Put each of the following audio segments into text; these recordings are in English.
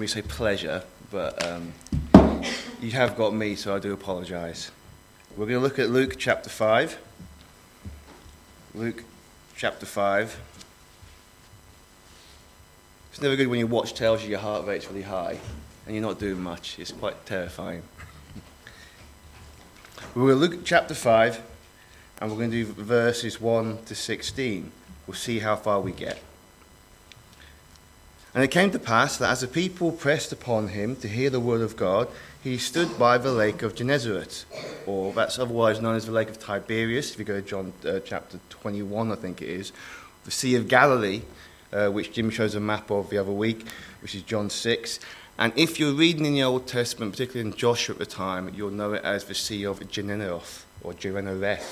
me say pleasure, but um, you have got me, so I do apologise. We're going to look at Luke chapter 5. Luke chapter 5. It's never good when your watch tells you your heart rate's really high and you're not doing much. It's quite terrifying. We're going to look at chapter 5 and we're going to do verses 1 to 16. We'll see how far we get. And it came to pass that as the people pressed upon him to hear the word of God, he stood by the lake of Gennesaret, or that's otherwise known as the lake of Tiberias, if you go to John uh, chapter 21, I think it is, the Sea of Galilee, uh, which Jim shows a map of the other week, which is John 6. And if you're reading in the Old Testament, particularly in Joshua at the time, you'll know it as the Sea of Gennesaret, or Gennesaret,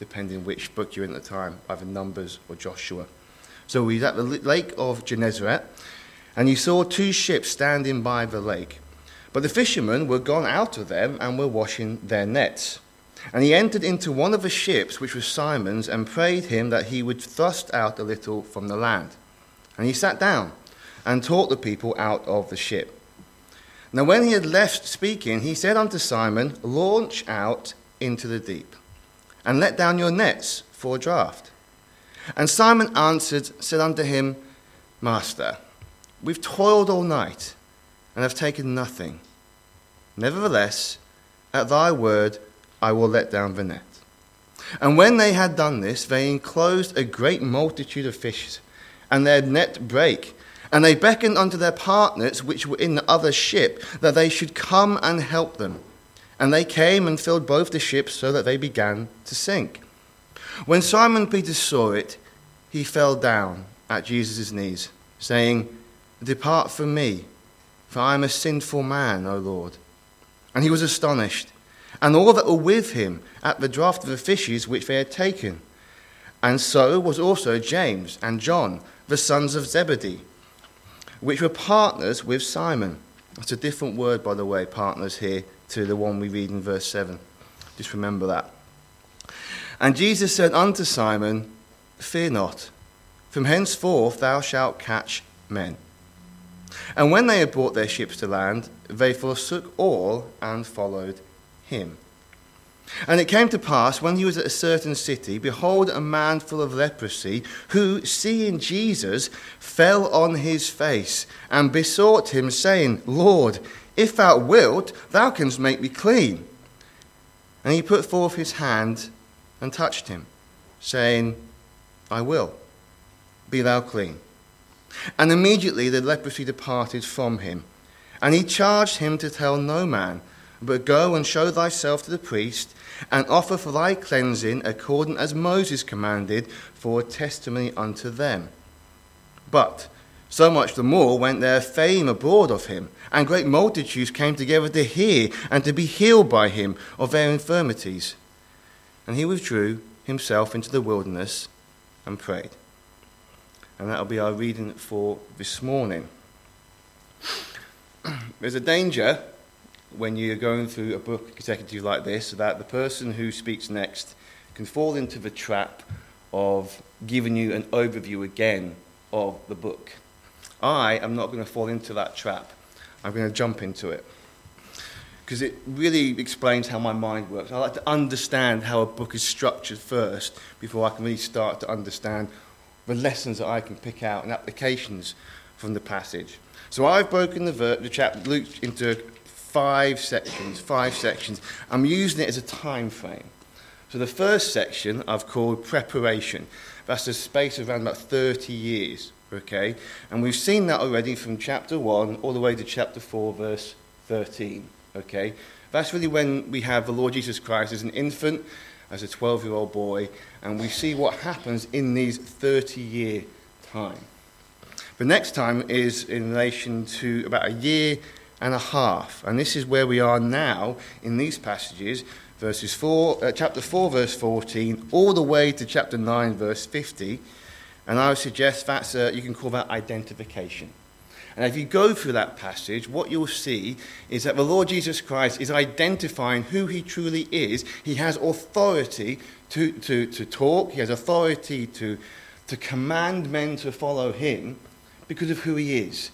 depending which book you're in at the time, either Numbers or Joshua. So he's at the lake of Gennesaret, and he saw two ships standing by the lake. But the fishermen were gone out of them and were washing their nets. And he entered into one of the ships, which was Simon's, and prayed him that he would thrust out a little from the land. And he sat down and taught the people out of the ship. Now, when he had left speaking, he said unto Simon, Launch out into the deep, and let down your nets for a draught. And Simon answered, said unto him, Master, We've toiled all night and have taken nothing. Nevertheless, at thy word I will let down the net. And when they had done this, they enclosed a great multitude of fishes, and their net brake. And they beckoned unto their partners, which were in the other ship, that they should come and help them. And they came and filled both the ships, so that they began to sink. When Simon Peter saw it, he fell down at Jesus' knees, saying, Depart from me, for I am a sinful man, O Lord. And he was astonished, and all that were with him at the draught of the fishes which they had taken. And so was also James and John, the sons of Zebedee, which were partners with Simon. That's a different word, by the way, partners here, to the one we read in verse 7. Just remember that. And Jesus said unto Simon, Fear not, from henceforth thou shalt catch men. And when they had brought their ships to land, they forsook all and followed him. And it came to pass, when he was at a certain city, behold, a man full of leprosy, who, seeing Jesus, fell on his face and besought him, saying, Lord, if thou wilt, thou canst make me clean. And he put forth his hand and touched him, saying, I will, be thou clean. And immediately the leprosy departed from him. And he charged him to tell no man, but go and show thyself to the priest, and offer for thy cleansing according as Moses commanded, for a testimony unto them. But so much the more went their fame abroad of him, and great multitudes came together to hear and to be healed by him of their infirmities. And he withdrew himself into the wilderness and prayed and that'll be our reading for this morning. There's a danger when you're going through a book executive like this that the person who speaks next can fall into the trap of giving you an overview again of the book. I am not going to fall into that trap. I'm going to jump into it. Because it really explains how my mind works. I like to understand how a book is structured first before I can really start to understand the lessons that I can pick out and applications from the passage. So I've broken the, ver- the chapter Luke into five sections, five sections. I'm using it as a time frame. So the first section I've called preparation. That's a space of around about 30 years, okay? And we've seen that already from chapter 1 all the way to chapter 4, verse 13, okay? That's really when we have the Lord Jesus Christ as an infant as a 12 year old boy, and we see what happens in these 30 year time. The next time is in relation to about a year and a half, and this is where we are now in these passages, verses 4, uh, chapter 4, verse 14, all the way to chapter 9, verse 50. And I would suggest that's a, you can call that identification. And if you go through that passage, what you'll see is that the Lord Jesus Christ is identifying who he truly is. He has authority to, to, to talk, he has authority to, to command men to follow him because of who he is.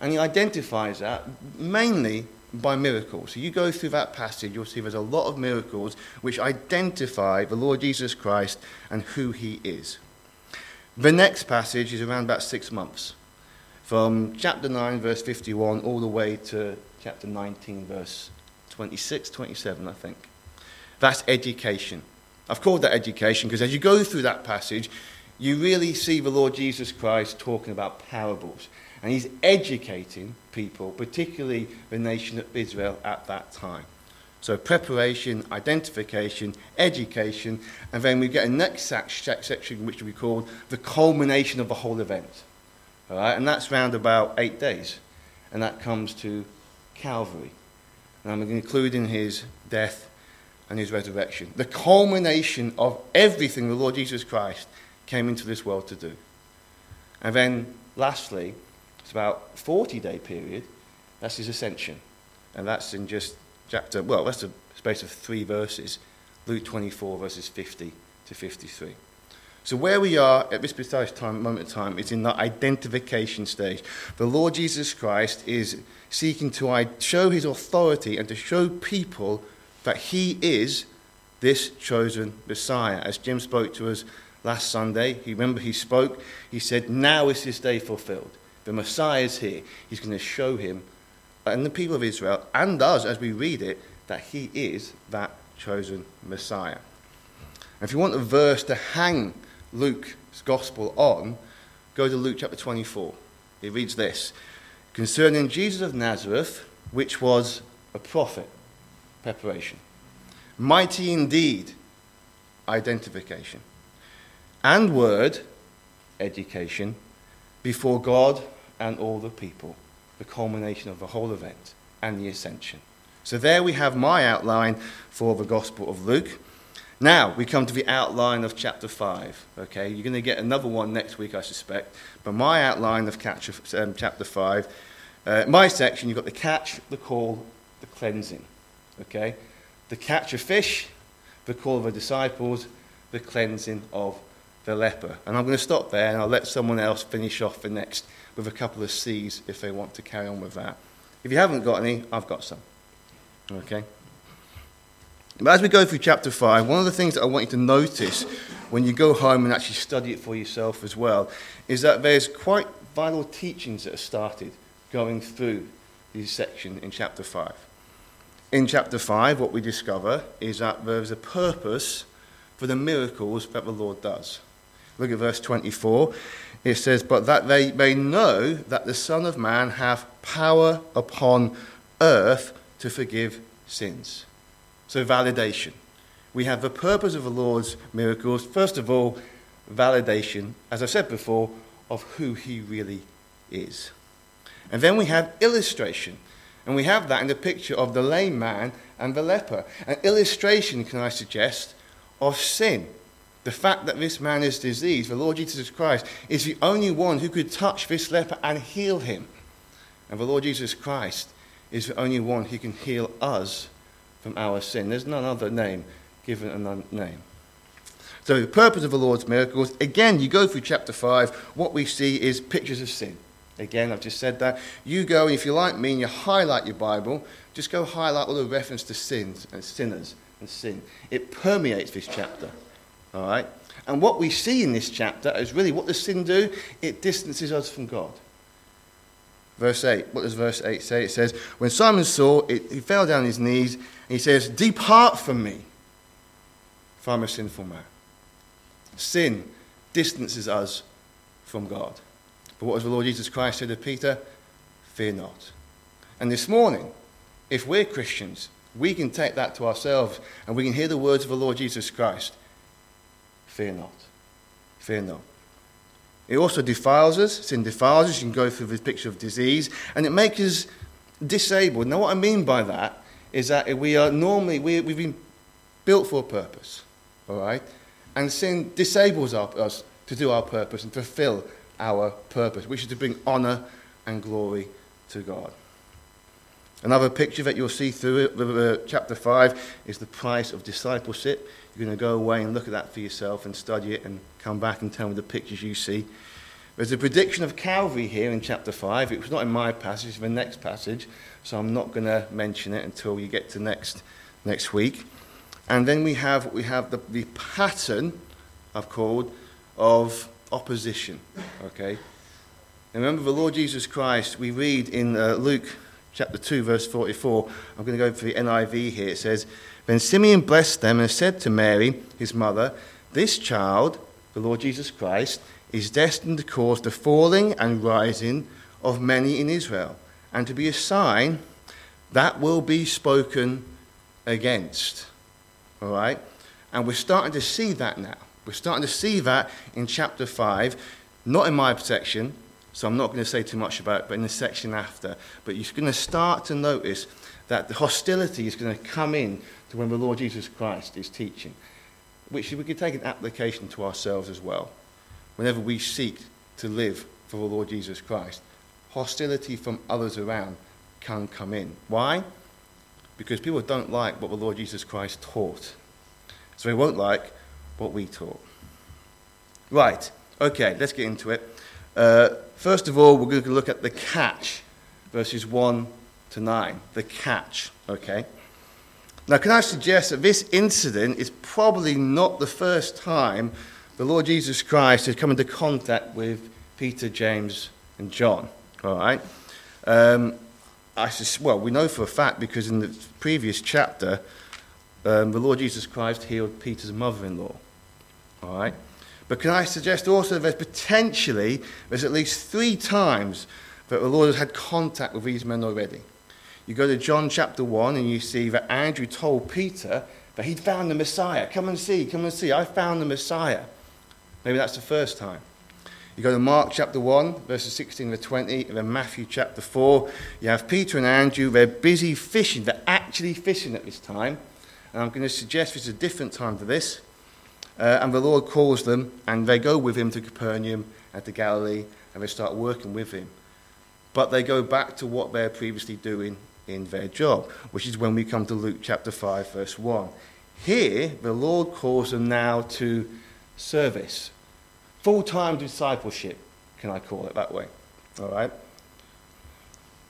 And he identifies that mainly by miracles. So you go through that passage, you'll see there's a lot of miracles which identify the Lord Jesus Christ and who he is. The next passage is around about six months, from chapter 9, verse 51, all the way to chapter 19, verse 26, 27, I think. That's education. I've called that education because as you go through that passage, you really see the Lord Jesus Christ talking about parables. And he's educating people, particularly the nation of Israel at that time. So, preparation, identification, education, and then we get a next section which we call the culmination of the whole event. All right? And that's round about eight days. And that comes to Calvary. And I'm including his death and his resurrection. The culmination of everything the Lord Jesus Christ came into this world to do. And then, lastly, it's about 40 day period. That's his ascension. And that's in just chapter, well, that's a space of three verses Luke 24, verses 50 to 53. So, where we are at this precise time, moment of time is in the identification stage. The Lord Jesus Christ is seeking to show his authority and to show people that he is this chosen Messiah. As Jim spoke to us last Sunday, he remember he spoke, he said, Now is this day fulfilled. The Messiah is here. He's going to show him and the people of Israel and us as we read it that he is that chosen Messiah. And if you want a verse to hang Luke's gospel on, go to Luke chapter 24. It reads this Concerning Jesus of Nazareth, which was a prophet, preparation, mighty indeed, identification, and word, education, before God and all the people, the culmination of the whole event and the ascension. So there we have my outline for the Gospel of Luke. Now we come to the outline of chapter 5. Okay, you're going to get another one next week, I suspect. But my outline of um, chapter 5, uh, my section, you've got the catch, the call, the cleansing. Okay, the catch of fish, the call of the disciples, the cleansing of the leper. And I'm going to stop there and I'll let someone else finish off the next with a couple of C's if they want to carry on with that. If you haven't got any, I've got some. Okay? But as we go through chapter 5, one of the things that I want you to notice when you go home and actually study it for yourself as well is that there's quite vital teachings that are started going through this section in chapter 5. In chapter 5, what we discover is that there's a purpose for the miracles that the Lord does. Look at verse 24. It says, But that they may know that the Son of Man hath power upon earth to forgive sins. So, validation. We have the purpose of the Lord's miracles. First of all, validation, as I said before, of who he really is. And then we have illustration. And we have that in the picture of the lame man and the leper. An illustration, can I suggest, of sin. The fact that this man is diseased, the Lord Jesus Christ, is the only one who could touch this leper and heal him. And the Lord Jesus Christ is the only one who can heal us from our sin. There's none other name given another name. So, the purpose of the Lord's miracles, again, you go through chapter 5, what we see is pictures of sin. Again, I've just said that. You go, and if you're like me and you highlight your Bible, just go highlight all the reference to sins and sinners and sin. It permeates this chapter. All right? And what we see in this chapter is really what does sin do? It distances us from God. Verse 8. What does verse 8 say? It says, When Simon saw it, he fell down on his knees he says, Depart from me, for I'm a sinful man. Sin distances us from God. But what does the Lord Jesus Christ say to Peter? Fear not. And this morning, if we're Christians, we can take that to ourselves and we can hear the words of the Lord Jesus Christ. Fear not. Fear not. It also defiles us. Sin defiles us. You can go through this picture of disease, and it makes us disabled. Now, what I mean by that is that we are normally, we, we've been built for a purpose, all right? And sin disables our, us to do our purpose and fulfill our purpose, which is to bring honor and glory to God. Another picture that you'll see through it, uh, chapter 5 is the price of discipleship. You're going to go away and look at that for yourself and study it and come back and tell me the pictures you see. There's a prediction of Calvary here in chapter 5. It was not in my passage, the next passage, so I'm not going to mention it until you get to next, next week. And then we have, we have the, the pattern, I've called, of opposition. Okay? Remember the Lord Jesus Christ, we read in uh, Luke chapter 2, verse 44. I'm going to go for the NIV here. It says, Then Simeon blessed them and said to Mary, his mother, This child, the Lord Jesus Christ, is destined to cause the falling and rising of many in Israel, and to be a sign that will be spoken against. All right? And we're starting to see that now. We're starting to see that in chapter 5, not in my section, so I'm not going to say too much about it, but in the section after. But you're going to start to notice that the hostility is going to come in to when the Lord Jesus Christ is teaching, which we could take an application to ourselves as well. Whenever we seek to live for the Lord Jesus Christ, hostility from others around can come in. Why? Because people don't like what the Lord Jesus Christ taught. So they won't like what we taught. Right, okay, let's get into it. Uh, first of all, we're going to look at the catch, verses 1 to 9. The catch, okay? Now, can I suggest that this incident is probably not the first time the Lord Jesus Christ has come into contact with Peter, James, and John, all right? Um, I just, well, we know for a fact because in the previous chapter, um, the Lord Jesus Christ healed Peter's mother in law. All right? But can I suggest also that potentially there's at least three times that the Lord has had contact with these men already. You go to John chapter 1 and you see that Andrew told Peter that he'd found the Messiah. Come and see, come and see. I found the Messiah. Maybe that's the first time. You go to Mark chapter 1, verses 16 to 20, and then Matthew chapter 4. You have Peter and Andrew. They're busy fishing. They're actually fishing at this time. And I'm going to suggest it's a different time to this. Uh, and the Lord calls them, and they go with him to Capernaum and to Galilee, and they start working with him. But they go back to what they're previously doing in their job, which is when we come to Luke chapter 5, verse 1. Here, the Lord calls them now to service, full time discipleship, can I call it that way? All right?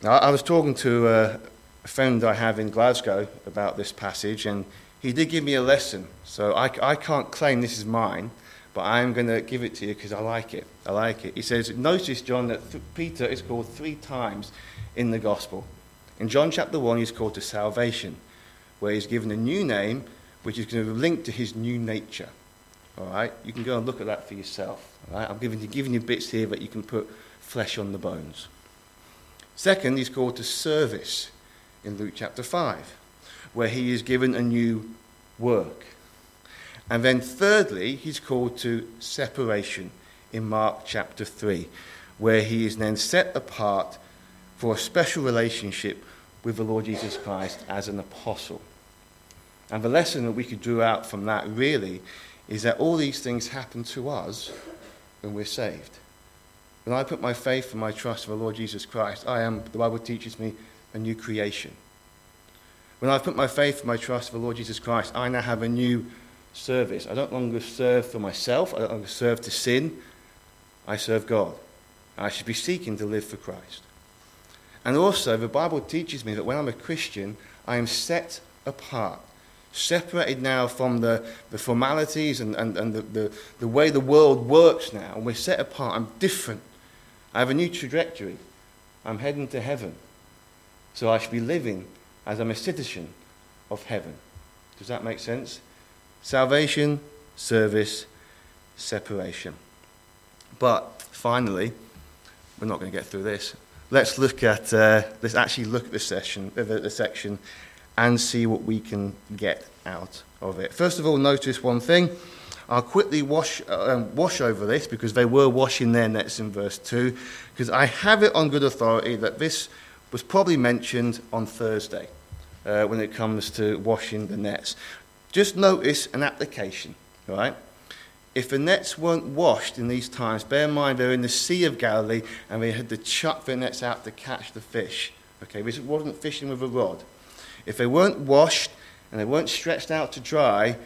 Now, I was talking to uh, a friend I have in Glasgow about this passage, and he did give me a lesson, so I, I can't claim this is mine, but I'm going to give it to you because I like it. I like it. He says, Notice, John, that th- Peter is called three times in the gospel. In John chapter 1, he's called to salvation, where he's given a new name, which is going to be linked to his new nature. All right? You can go and look at that for yourself. All right? I'm giving you, giving you bits here that you can put flesh on the bones. Second, he's called to service in Luke chapter 5 where he is given a new work. And then, thirdly, he's called to separation in Mark chapter 3, where he is then set apart for a special relationship with the Lord Jesus Christ as an apostle. And the lesson that we could draw out from that really is that all these things happen to us when we're saved. When I put my faith and my trust in the Lord Jesus Christ, I am, the Bible teaches me, a new creation. When I've put my faith and my trust in the Lord Jesus Christ, I now have a new service. I don't longer serve for myself, I don't longer serve to sin. I serve God. I should be seeking to live for Christ. And also, the Bible teaches me that when I'm a Christian, I am set apart, separated now from the, the formalities and, and, and the, the, the way the world works now. And we're set apart. I'm different. I have a new trajectory. I'm heading to heaven. So I should be living as I'm a citizen of heaven. Does that make sense? Salvation, service, separation. But finally, we're not going to get through this. Let's look at uh, let's actually look at the session, uh, the section, and see what we can get out of it. First of all, notice one thing. I'll quickly wash, um, wash over this because they were washing their nets in verse 2, because I have it on good authority that this was probably mentioned on Thursday uh, when it comes to washing the nets. Just notice an application, right? If the nets weren't washed in these times, bear in mind they're in the Sea of Galilee and they had to chuck their nets out to catch the fish. Okay, this wasn't fishing with a rod. If they weren't washed and they weren't stretched out to dry,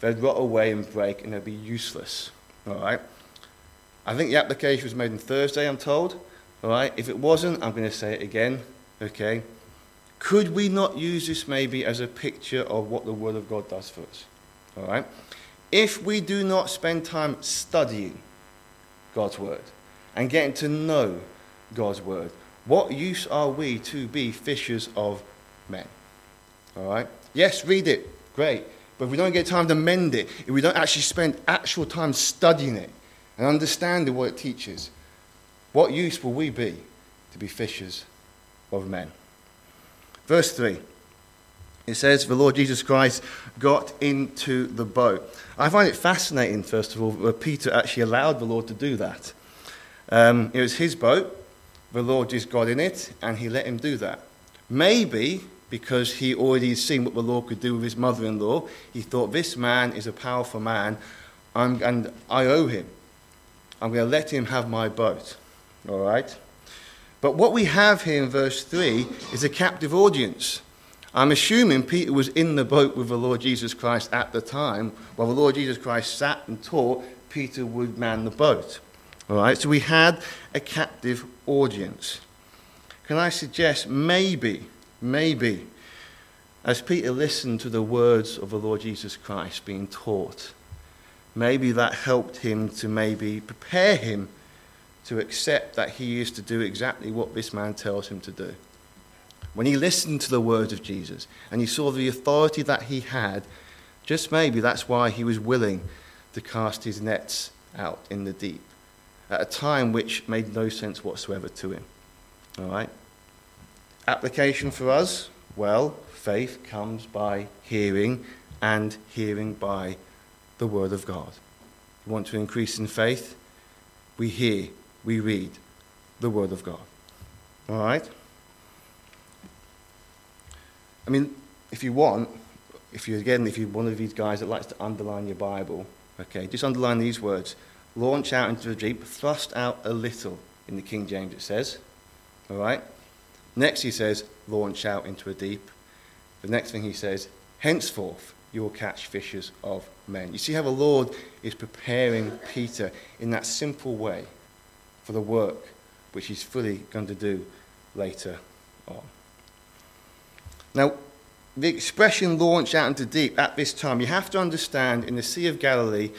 they'd rot away and break and they'd be useless. All right? I think the application was made on Thursday, I'm told. All right, if it wasn't, I'm going to say it again. Okay. Could we not use this maybe as a picture of what the Word of God does for us? All right. If we do not spend time studying God's Word and getting to know God's Word, what use are we to be fishers of men? All right. Yes, read it. Great. But if we don't get time to mend it, if we don't actually spend actual time studying it and understanding what it teaches, what use will we be to be fishers of men? Verse 3. It says, The Lord Jesus Christ got into the boat. I find it fascinating, first of all, that Peter actually allowed the Lord to do that. Um, it was his boat, the Lord just got in it, and he let him do that. Maybe because he already seen what the Lord could do with his mother in law, he thought, This man is a powerful man, I'm, and I owe him. I'm going to let him have my boat. All right? But what we have here in verse 3 is a captive audience. I'm assuming Peter was in the boat with the Lord Jesus Christ at the time. While the Lord Jesus Christ sat and taught, Peter would man the boat. All right? So we had a captive audience. Can I suggest maybe Maybe, as Peter listened to the words of the Lord Jesus Christ being taught, maybe that helped him to maybe prepare him to accept that he is to do exactly what this man tells him to do. When he listened to the words of Jesus and he saw the authority that he had, just maybe that's why he was willing to cast his nets out in the deep at a time which made no sense whatsoever to him. All right? Application for us? Well, faith comes by hearing, and hearing by the Word of God. You want to increase in faith? We hear, we read the Word of God. All right? I mean, if you want, if you again, if you're one of these guys that likes to underline your Bible, okay, just underline these words launch out into the deep, thrust out a little in the King James, it says. All right? Next, he says, launch out into a deep. The next thing he says, henceforth you will catch fishers of men. You see how the Lord is preparing Peter in that simple way for the work which he's fully going to do later on. Now, the expression launch out into deep at this time, you have to understand in the Sea of Galilee,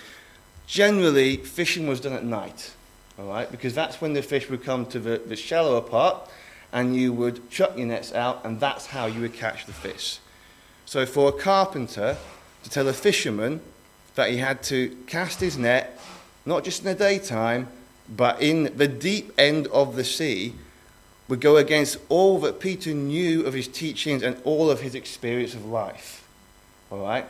generally fishing was done at night, all right, because that's when the fish would come to the, the shallower part and you would chuck your nets out, and that's how you would catch the fish. So, for a carpenter to tell a fisherman that he had to cast his net, not just in the daytime, but in the deep end of the sea, would go against all that Peter knew of his teachings and all of his experience of life. All right?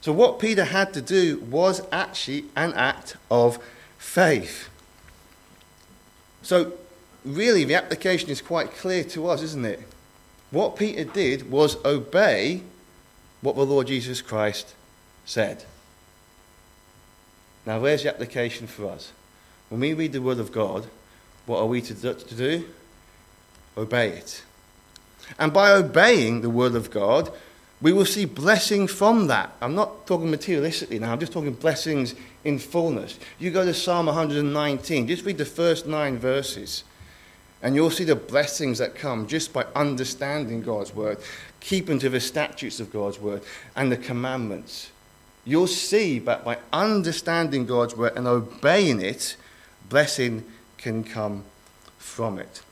So, what Peter had to do was actually an act of faith. So, really, the application is quite clear to us, isn't it? What Peter did was obey what the Lord Jesus Christ said. Now, where's the application for us? When we read the Word of God, what are we to do? Obey it. And by obeying the Word of God, we will see blessing from that. I'm not talking materialistically now, I'm just talking blessings in fullness. You go to Psalm 119, just read the first nine verses. And you'll see the blessings that come just by understanding God's word, keeping to the statutes of God's word and the commandments. You'll see that by understanding God's word and obeying it, blessing can come from it.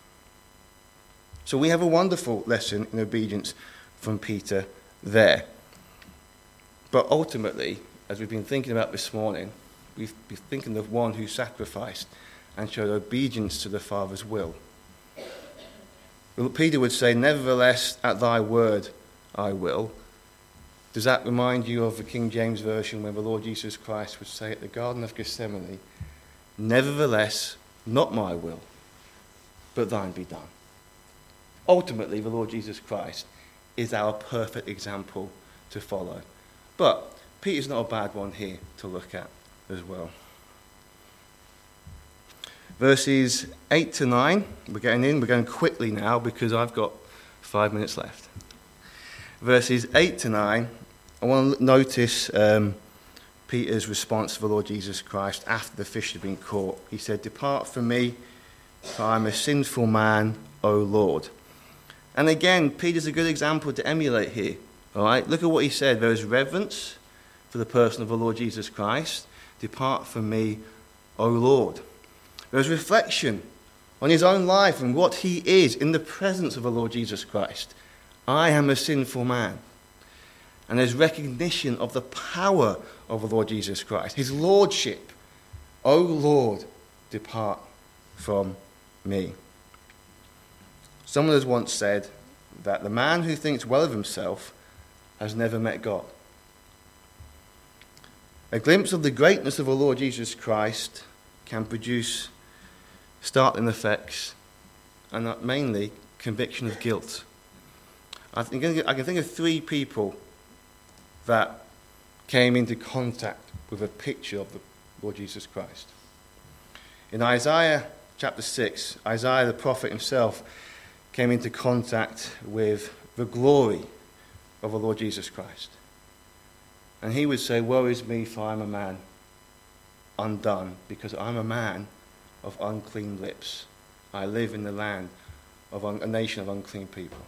So we have a wonderful lesson in obedience from Peter there. But ultimately, as we've been thinking about this morning, we've been thinking of one who sacrificed and showed obedience to the Father's will. Peter would say, Nevertheless, at thy word I will. Does that remind you of the King James Version when the Lord Jesus Christ would say at the Garden of Gethsemane, Nevertheless, not my will, but thine be done? Ultimately, the Lord Jesus Christ is our perfect example to follow. But Peter's not a bad one here to look at as well verses 8 to 9. We're getting in, we're going quickly now because I've got five minutes left. Verses 8 to 9, I want to notice um, Peter's response to the Lord Jesus Christ after the fish had been caught. He said, Depart from me, for I am a sinful man, O Lord. And again, Peter's a good example to emulate here. All right, look at what he said. There is reverence for the person of the Lord Jesus Christ. Depart from me, O Lord. There is reflection on his own life and what he is in the presence of the Lord Jesus Christ. I am a sinful man. And there's recognition of the power of the Lord Jesus Christ, his lordship. O Lord, depart from me. Someone has once said that the man who thinks well of himself has never met God. A glimpse of the greatness of the Lord Jesus Christ can produce startling effects and that mainly conviction of guilt. I, think, I can think of three people that came into contact with a picture of the Lord Jesus Christ. In Isaiah chapter 6, Isaiah the prophet himself came into contact with the glory of the Lord Jesus Christ. And he would say, Woe is me, for I'm a man undone, because I'm a man of unclean lips. I live in the land of un- a nation of unclean people.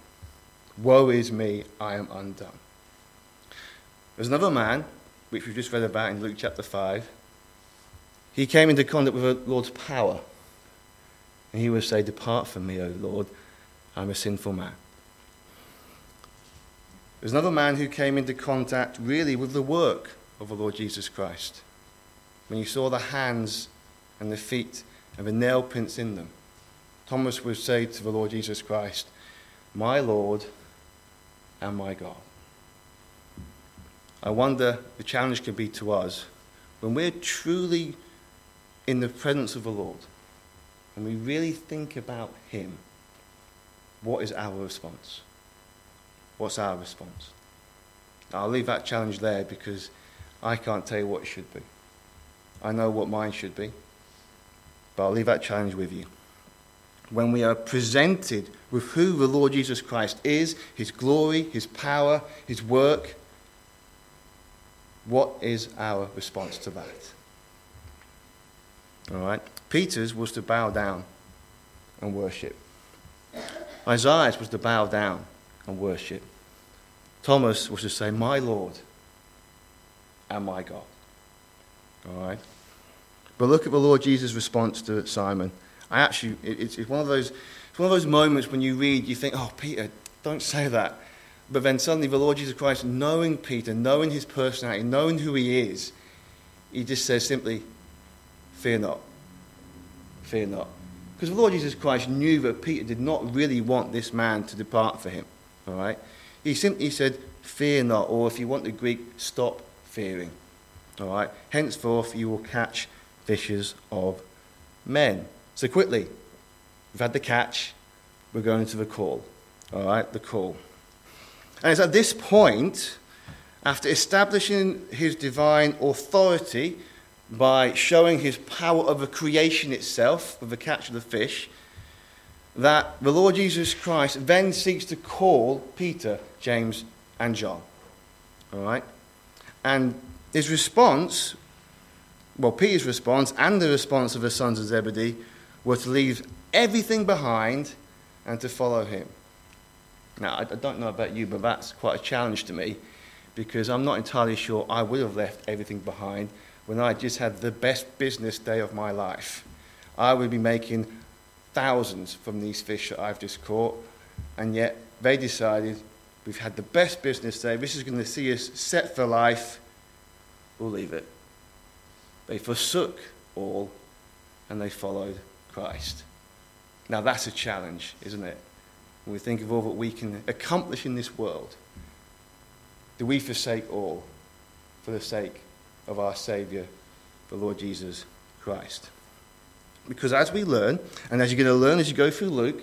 Woe is me, I am undone. There's another man, which we've just read about in Luke chapter 5. He came into contact with the Lord's power. And he would say, Depart from me, O Lord, I'm a sinful man. There's another man who came into contact really with the work of the Lord Jesus Christ. When you saw the hands and the feet and the nail prints in them, Thomas would say to the Lord Jesus Christ, My Lord and my God. I wonder the challenge could be to us when we're truly in the presence of the Lord and we really think about Him, what is our response? What's our response? I'll leave that challenge there because I can't tell you what it should be. I know what mine should be, but I'll leave that challenge with you. When we are presented with who the Lord Jesus Christ is, his glory, his power, his work, what is our response to that? All right? Peter's was to bow down and worship. Isaiah's was to bow down and worship. Thomas was to say, My Lord and my God. All right? But look at the Lord Jesus' response to Simon. I actually, it's, it's, one of those, it's one of those moments when you read, you think, oh, Peter, don't say that. But then suddenly the Lord Jesus Christ, knowing Peter, knowing his personality, knowing who he is, he just says simply, Fear not. Fear not. Because the Lord Jesus Christ knew that Peter did not really want this man to depart for him. All right? He simply said, Fear not, or if you want the Greek, stop fearing. All right? Henceforth, you will catch fishers of men. So, quickly, we've had the catch, we're going to the call. All right? The call. And it's at this point, after establishing his divine authority by showing his power over creation itself, with the catch of the fish, that the Lord Jesus Christ then seeks to call Peter, James, and John. All right? And his response, well, Peter's response and the response of the sons of Zebedee were to leave everything behind and to follow him. Now, I don't know about you, but that's quite a challenge to me because I'm not entirely sure I would have left everything behind when I just had the best business day of my life. I would be making thousands from these fish that I've just caught, and yet they decided we've had the best business day, this is going to see us set for life, we'll leave it. They forsook all and they followed Christ. Now that's a challenge, isn't it? When we think of all that we can accomplish in this world, do we forsake all for the sake of our Saviour, the Lord Jesus Christ? Because as we learn, and as you're going to learn as you go through Luke,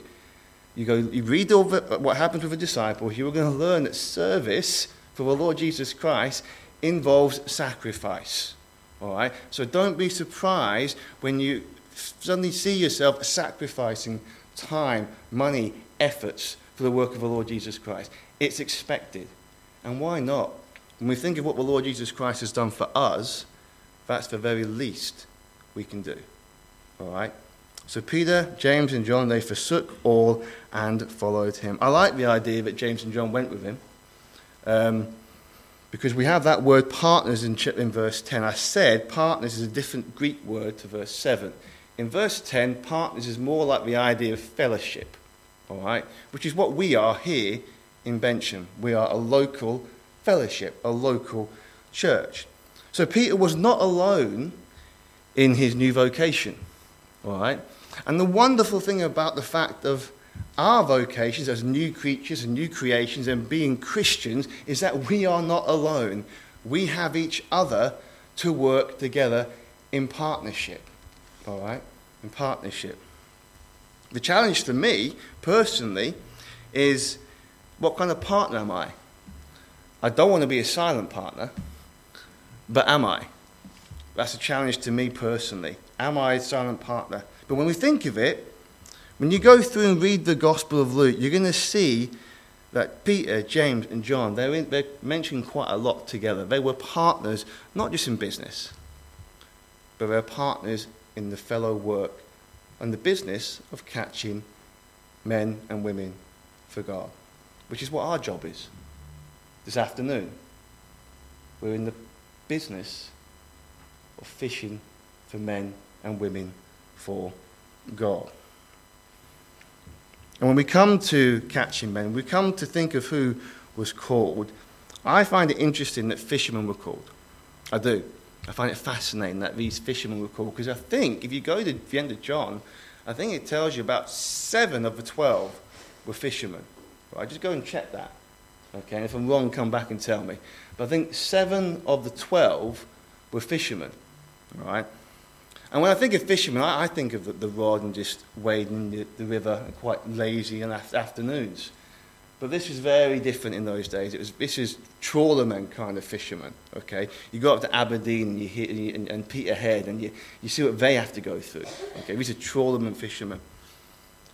you, go, you read over what happens with a disciple, you're going to learn that service for the Lord Jesus Christ involves sacrifice. All right? So don't be surprised when you suddenly see yourself sacrificing time, money, efforts for the work of the Lord Jesus Christ. It's expected. And why not? When we think of what the Lord Jesus Christ has done for us, that's the very least we can do. All right? So Peter, James, and John, they forsook all and followed him. I like the idea that James and John went with him um, because we have that word partners in, in verse 10. I said partners is a different Greek word to verse 7. In verse 10, partners is more like the idea of fellowship, all right? Which is what we are here in Bensham. We are a local fellowship, a local church. So Peter was not alone in his new vocation. All right? And the wonderful thing about the fact of our vocations as new creatures and new creations and being Christians is that we are not alone. We have each other to work together in partnership. All right? In partnership. The challenge to me, personally, is what kind of partner am I? I don't want to be a silent partner, but am I? That's a challenge to me personally. Am I a silent partner? But when we think of it, when you go through and read the Gospel of Luke, you're going to see that Peter, James, and John, they're, in, they're mentioned quite a lot together. They were partners, not just in business, but they're partners in the fellow work and the business of catching men and women for God, which is what our job is this afternoon. We're in the business of fishing for men and women for God. And when we come to catching men, we come to think of who was called. I find it interesting that fishermen were called. I do. I find it fascinating that these fishermen were called because I think if you go to the end of John, I think it tells you about seven of the twelve were fishermen. Right? Just go and check that. Okay, and if I'm wrong, come back and tell me. But I think seven of the twelve were fishermen. Right? And when I think of fishermen, I, I think of the, the, rod and just wading the, the river and quite lazy in afternoons. But this was very different in those days. It was, this is trawlermen kind of fishermen, okay? You go up to Aberdeen and, you hear, and, and Peterhead and you, you see what they have to go through, okay? These are trawlermen fishermen.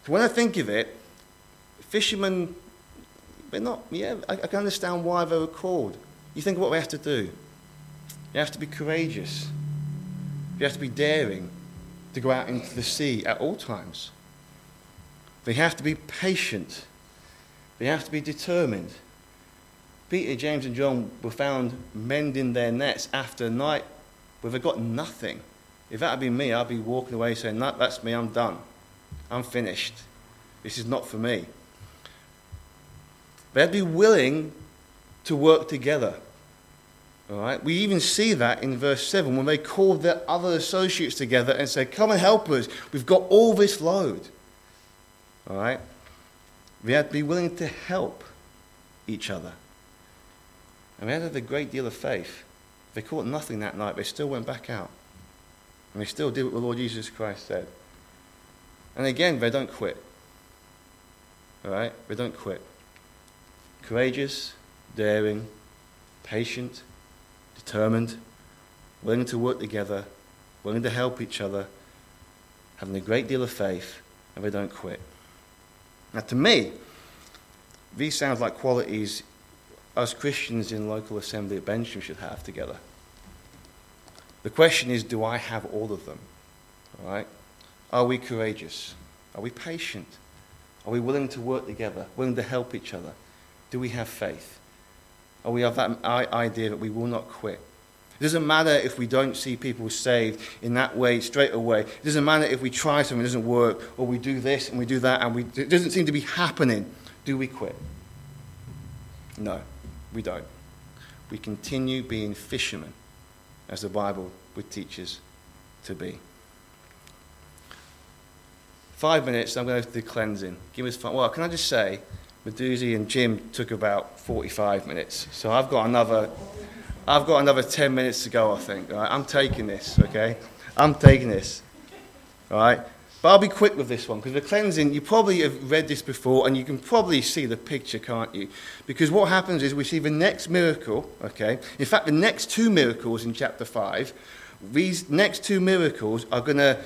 So when I think of it, fishermen they're not, yeah, I, I can understand why they were called. You think of what they have to do. You have to be courageous. You have to be daring to go out into the sea at all times. They have to be patient. They have to be determined. Peter, James, and John were found mending their nets after night where they got nothing. If that had been me, I'd be walking away saying, no, that's me, I'm done. I'm finished. This is not for me. They had to be willing to work together. All right? We even see that in verse 7 when they called their other associates together and said, Come and help us. We've got all this load. All right? We had to be willing to help each other. And they had to have a great deal of faith. They caught nothing that night. They still went back out. And they still did what the Lord Jesus Christ said. And again, they don't quit. All right? They don't quit courageous, daring, patient, determined, willing to work together, willing to help each other, having a great deal of faith, and they don't quit. Now, to me, these sound like qualities us Christians in local assembly at Bensham should have together. The question is do I have all of them? All right? Are we courageous? Are we patient? Are we willing to work together, willing to help each other? Do we have faith? Or we have that idea that we will not quit? It doesn't matter if we don't see people saved in that way straight away. It doesn't matter if we try something, it doesn't work, or we do this and we do that and we, it doesn't seem to be happening. Do we quit? No, we don't. We continue being fishermen, as the Bible would teach us to be. Five minutes, I'm going to do cleansing. Give us five. Well, can I just say, Meduzi and Jim took about 45 minutes. So I've got another, I've got another 10 minutes to go, I think. I'm taking this, okay? I'm taking this. All right? But I'll be quick with this one because the cleansing, you probably have read this before and you can probably see the picture, can't you? Because what happens is we see the next miracle, okay? In fact, the next two miracles in chapter 5, these next two miracles are going to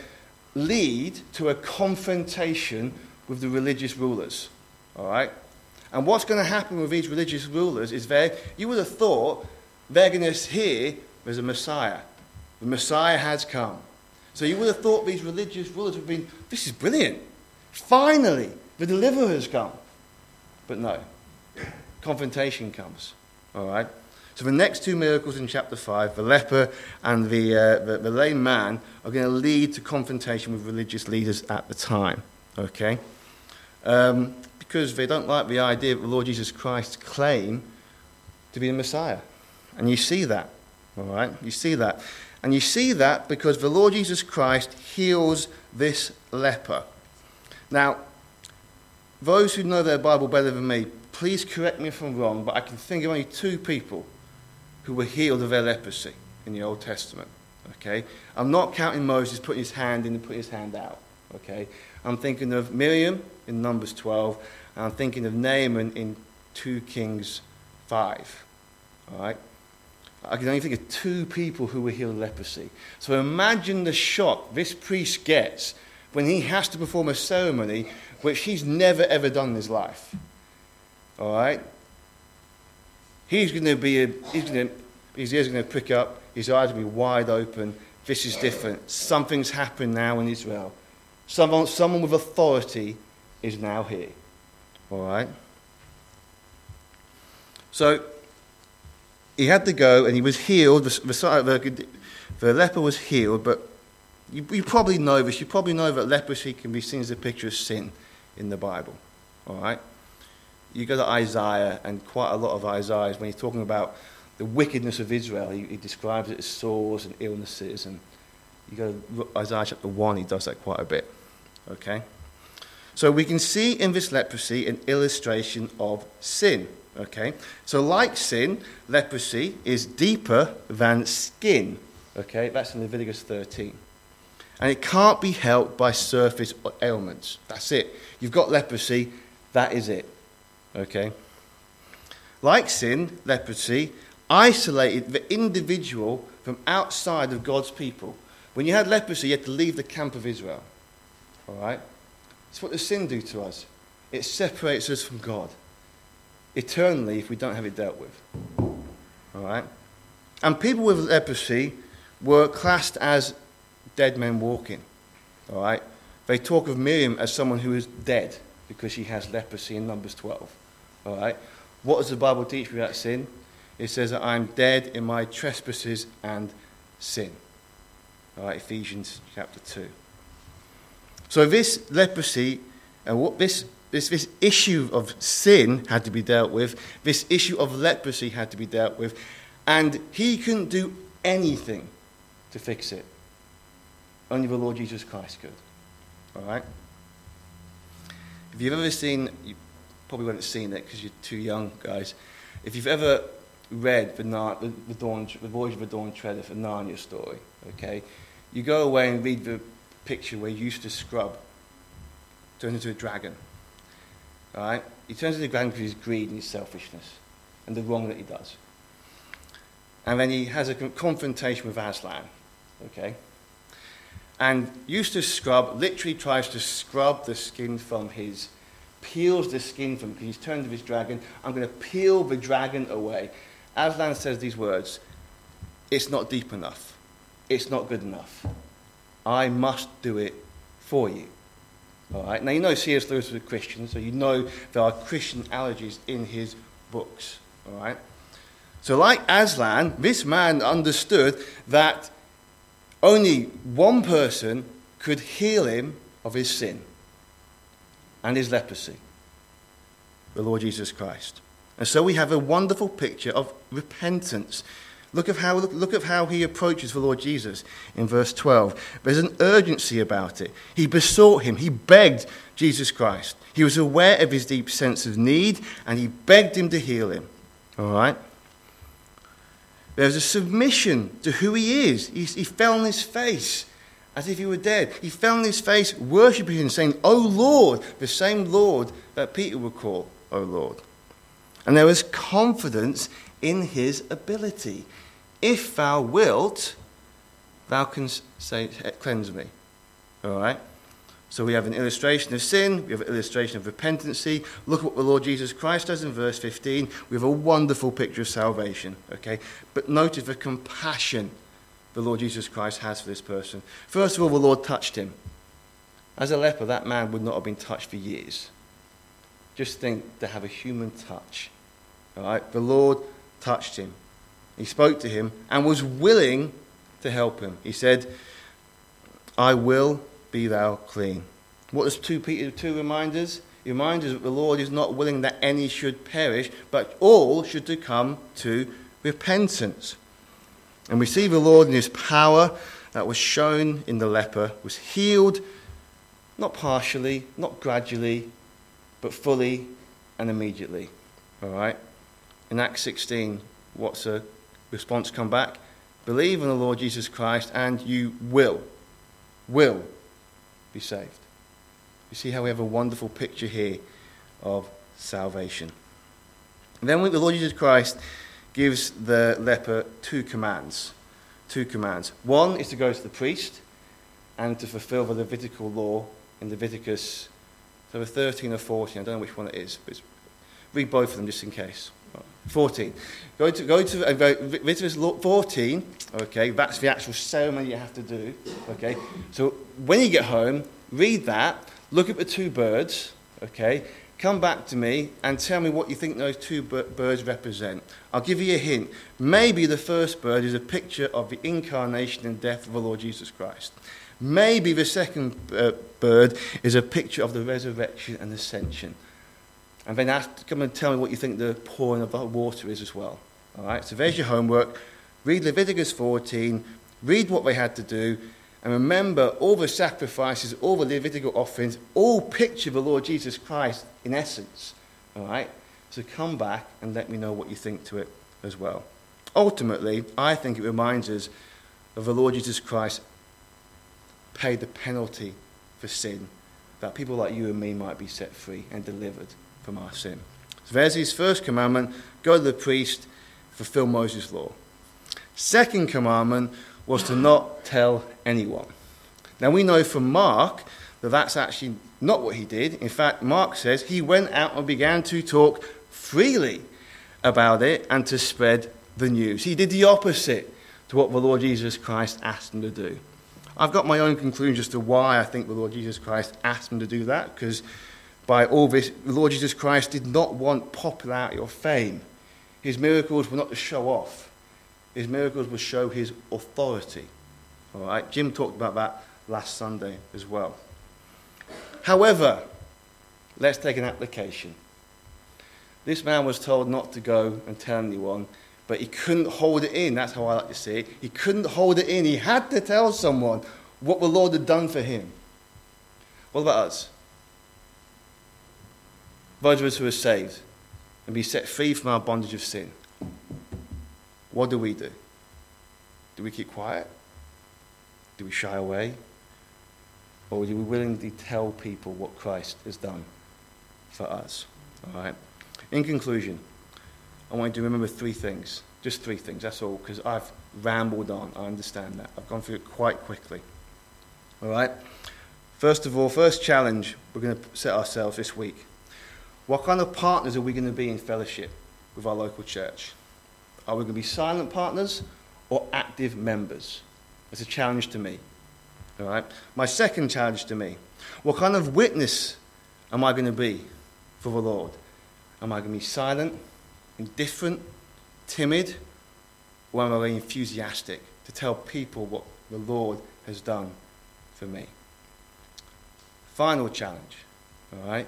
lead to a confrontation with the religious rulers, all right? And what's going to happen with these religious rulers is they, you would have thought they're going to hear there's a Messiah. The Messiah has come. So you would have thought these religious rulers would have been, this is brilliant. Finally, the deliverer has come. But no, confrontation comes. All right? So the next two miracles in chapter 5, the leper and the, uh, the, the lame man, are going to lead to confrontation with religious leaders at the time. Okay? Um, because they don't like the idea of the Lord Jesus Christ's claim to be the Messiah. And you see that. All right? You see that. And you see that because the Lord Jesus Christ heals this leper. Now, those who know their Bible better than me, please correct me if I'm wrong, but I can think of only two people who were healed of their leprosy in the Old Testament. Okay? I'm not counting Moses putting his hand in and putting his hand out. Okay? I'm thinking of Miriam in Numbers 12, and I'm thinking of Naaman in 2 Kings 5. All right? I can only think of two people who were healed of leprosy. So imagine the shock this priest gets when he has to perform a ceremony which he's never ever done in his life. All right? He's going to be, a, he's going to, his ears are going to prick up, his eyes will be wide open. This is different. Something's happened now in Israel. Someone, someone with authority is now here. All right? So, he had to go and he was healed. The, the, the leper was healed, but you, you, probably know this. You probably know that leprosy can be seen as a picture of sin in the Bible. All right? You go to Isaiah, and quite a lot of Isaiah, when he's talking about the wickedness of Israel, he, he describes it as sores and illnesses. And you go to Isaiah chapter 1, he does that quite a bit. Okay? So we can see in this leprosy an illustration of sin. Okay? So, like sin, leprosy is deeper than skin. Okay? That's in Leviticus 13. And it can't be helped by surface ailments. That's it. You've got leprosy, that is it. Okay? Like sin, leprosy isolated the individual from outside of God's people. When you had leprosy, you had to leave the camp of Israel. All right? It's what does sin do to us? It separates us from God eternally if we don't have it dealt with. All right? And people with leprosy were classed as dead men walking. All right? They talk of Miriam as someone who is dead because she has leprosy in Numbers 12. All right? What does the Bible teach me about sin? It says that I'm dead in my trespasses and sin. All right, Ephesians chapter 2. So this leprosy and what this this, this issue of sin had to be dealt with, this issue of leprosy had to be dealt with, and he couldn't do anything to fix it. Only the Lord Jesus Christ could. All right? If you've ever seen, you probably won't have seen it because you're too young, guys. If you've ever read the, the, the, Dawn, the Voyage of the Dawn Treader for Narnia story, okay, you go away and read the picture where to scrub, turns into a dragon. All right? He turns into a dragon because of his greed and his selfishness and the wrong that he does. And then he has a confrontation with Aslan, okay? And Eustace Scrubb literally tries to scrub the skin from his, peels the skin from, because he's turned to his dragon. I'm going to peel the dragon away. Aslan says these words It's not deep enough. It's not good enough. I must do it for you. All right. Now, you know C.S. Lewis was a Christian, so you know there are Christian allergies in his books. All right. So, like Aslan, this man understood that only one person could heal him of his sin and his leprosy the Lord Jesus Christ. And so we have a wonderful picture of repentance. Look at how, look, look at how he approaches the Lord Jesus in verse 12. There's an urgency about it. He besought him, he begged Jesus Christ. He was aware of his deep sense of need, and he begged him to heal him. All right? There's a submission to who he is. He, he fell on his face as if he were dead. He fell on his face, worshipping him, saying, O Lord, the same Lord that Peter would call, O Lord. And there was confidence in his ability. If thou wilt, thou canst say, cleanse me. All right? So we have an illustration of sin, we have an illustration of repentancy. Look at what the Lord Jesus Christ does in verse 15. We have a wonderful picture of salvation, okay? But notice the compassion the Lord Jesus Christ has for this person. First of all, the Lord touched him. As a leper, that man would not have been touched for years. Just think to have a human touch. All right? The Lord touched him. He spoke to him and was willing to help him. He said, I will be thou clean. What does 2 Peter 2 remind us? He reminds us that the Lord is not willing that any should perish, but all should come to repentance. And we see the Lord in his power that was shown in the leper, was healed not partially, not gradually, but fully and immediately. All right? In Acts 16, what's the response come back? Believe in the Lord Jesus Christ and you will, will be saved. You see how we have a wonderful picture here of salvation. And then the Lord Jesus Christ gives the leper two commands. Two commands. One is to go to the priest and to fulfill the Levitical law in Leviticus so 13 or 14. I don't know which one it is, but read both of them just in case. 14. Go to, go to uh, Leviticus 14, okay, that's the actual ceremony you have to do, okay. So when you get home, read that, look at the two birds, okay, come back to me and tell me what you think those two birds represent. I'll give you a hint. Maybe the first bird is a picture of the incarnation and death of the Lord Jesus Christ. Maybe the second uh, bird is a picture of the resurrection and ascension. And then ask, come and tell me what you think the pouring of the water is as well. All right, so there's your homework. Read Leviticus 14, read what they had to do, and remember all the sacrifices, all the Levitical offerings, all picture the Lord Jesus Christ in essence. All right, so come back and let me know what you think to it as well. Ultimately, I think it reminds us of the Lord Jesus Christ paid the penalty for sin, that people like you and me might be set free and delivered from our sin. So there's his first commandment go to the priest, fulfill Moses' law. Second commandment was to not tell anyone. Now we know from Mark that that's actually not what he did. In fact, Mark says he went out and began to talk freely about it and to spread the news. He did the opposite to what the Lord Jesus Christ asked him to do. I've got my own conclusions as to why I think the Lord Jesus Christ asked him to do that, because by all this, the Lord Jesus Christ did not want popularity or fame. His miracles were not to show off. His miracles were to show his authority. All right, Jim talked about that last Sunday as well. However, let's take an application. This man was told not to go and tell anyone but he couldn't hold it in. That's how I like to see it. He couldn't hold it in. He had to tell someone what the Lord had done for him. What about us? Those of us who are saved and be set free from our bondage of sin. What do we do? Do we keep quiet? Do we shy away? Or do we willingly tell people what Christ has done for us? All right. In conclusion, I want you to remember three things. Just three things, that's all, because I've rambled on. I understand that. I've gone through it quite quickly. All right? First of all, first challenge we're going to set ourselves this week. What kind of partners are we going to be in fellowship with our local church? Are we going to be silent partners or active members? It's a challenge to me. All right? My second challenge to me what kind of witness am I going to be for the Lord? Am I going to be silent indifferent, timid, or am I enthusiastic to tell people what the Lord has done for me? Final challenge, all right?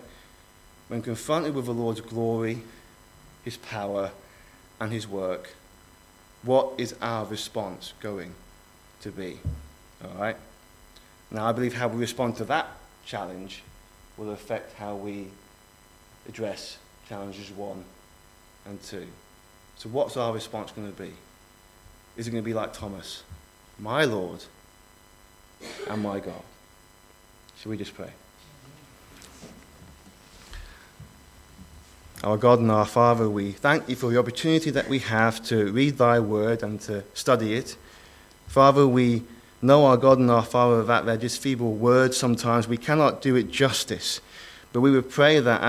When confronted with the Lord's glory, his power, and his work, what is our response going to be? All right? Now, I believe how we respond to that challenge will affect how we address challenges one and two. So, what's our response going to be? Is it going to be like Thomas? My Lord and my God. Shall we just pray? Our God and our Father, we thank you for the opportunity that we have to read thy word and to study it. Father, we know our God and our Father that they're just feeble words sometimes. We cannot do it justice. But we would pray that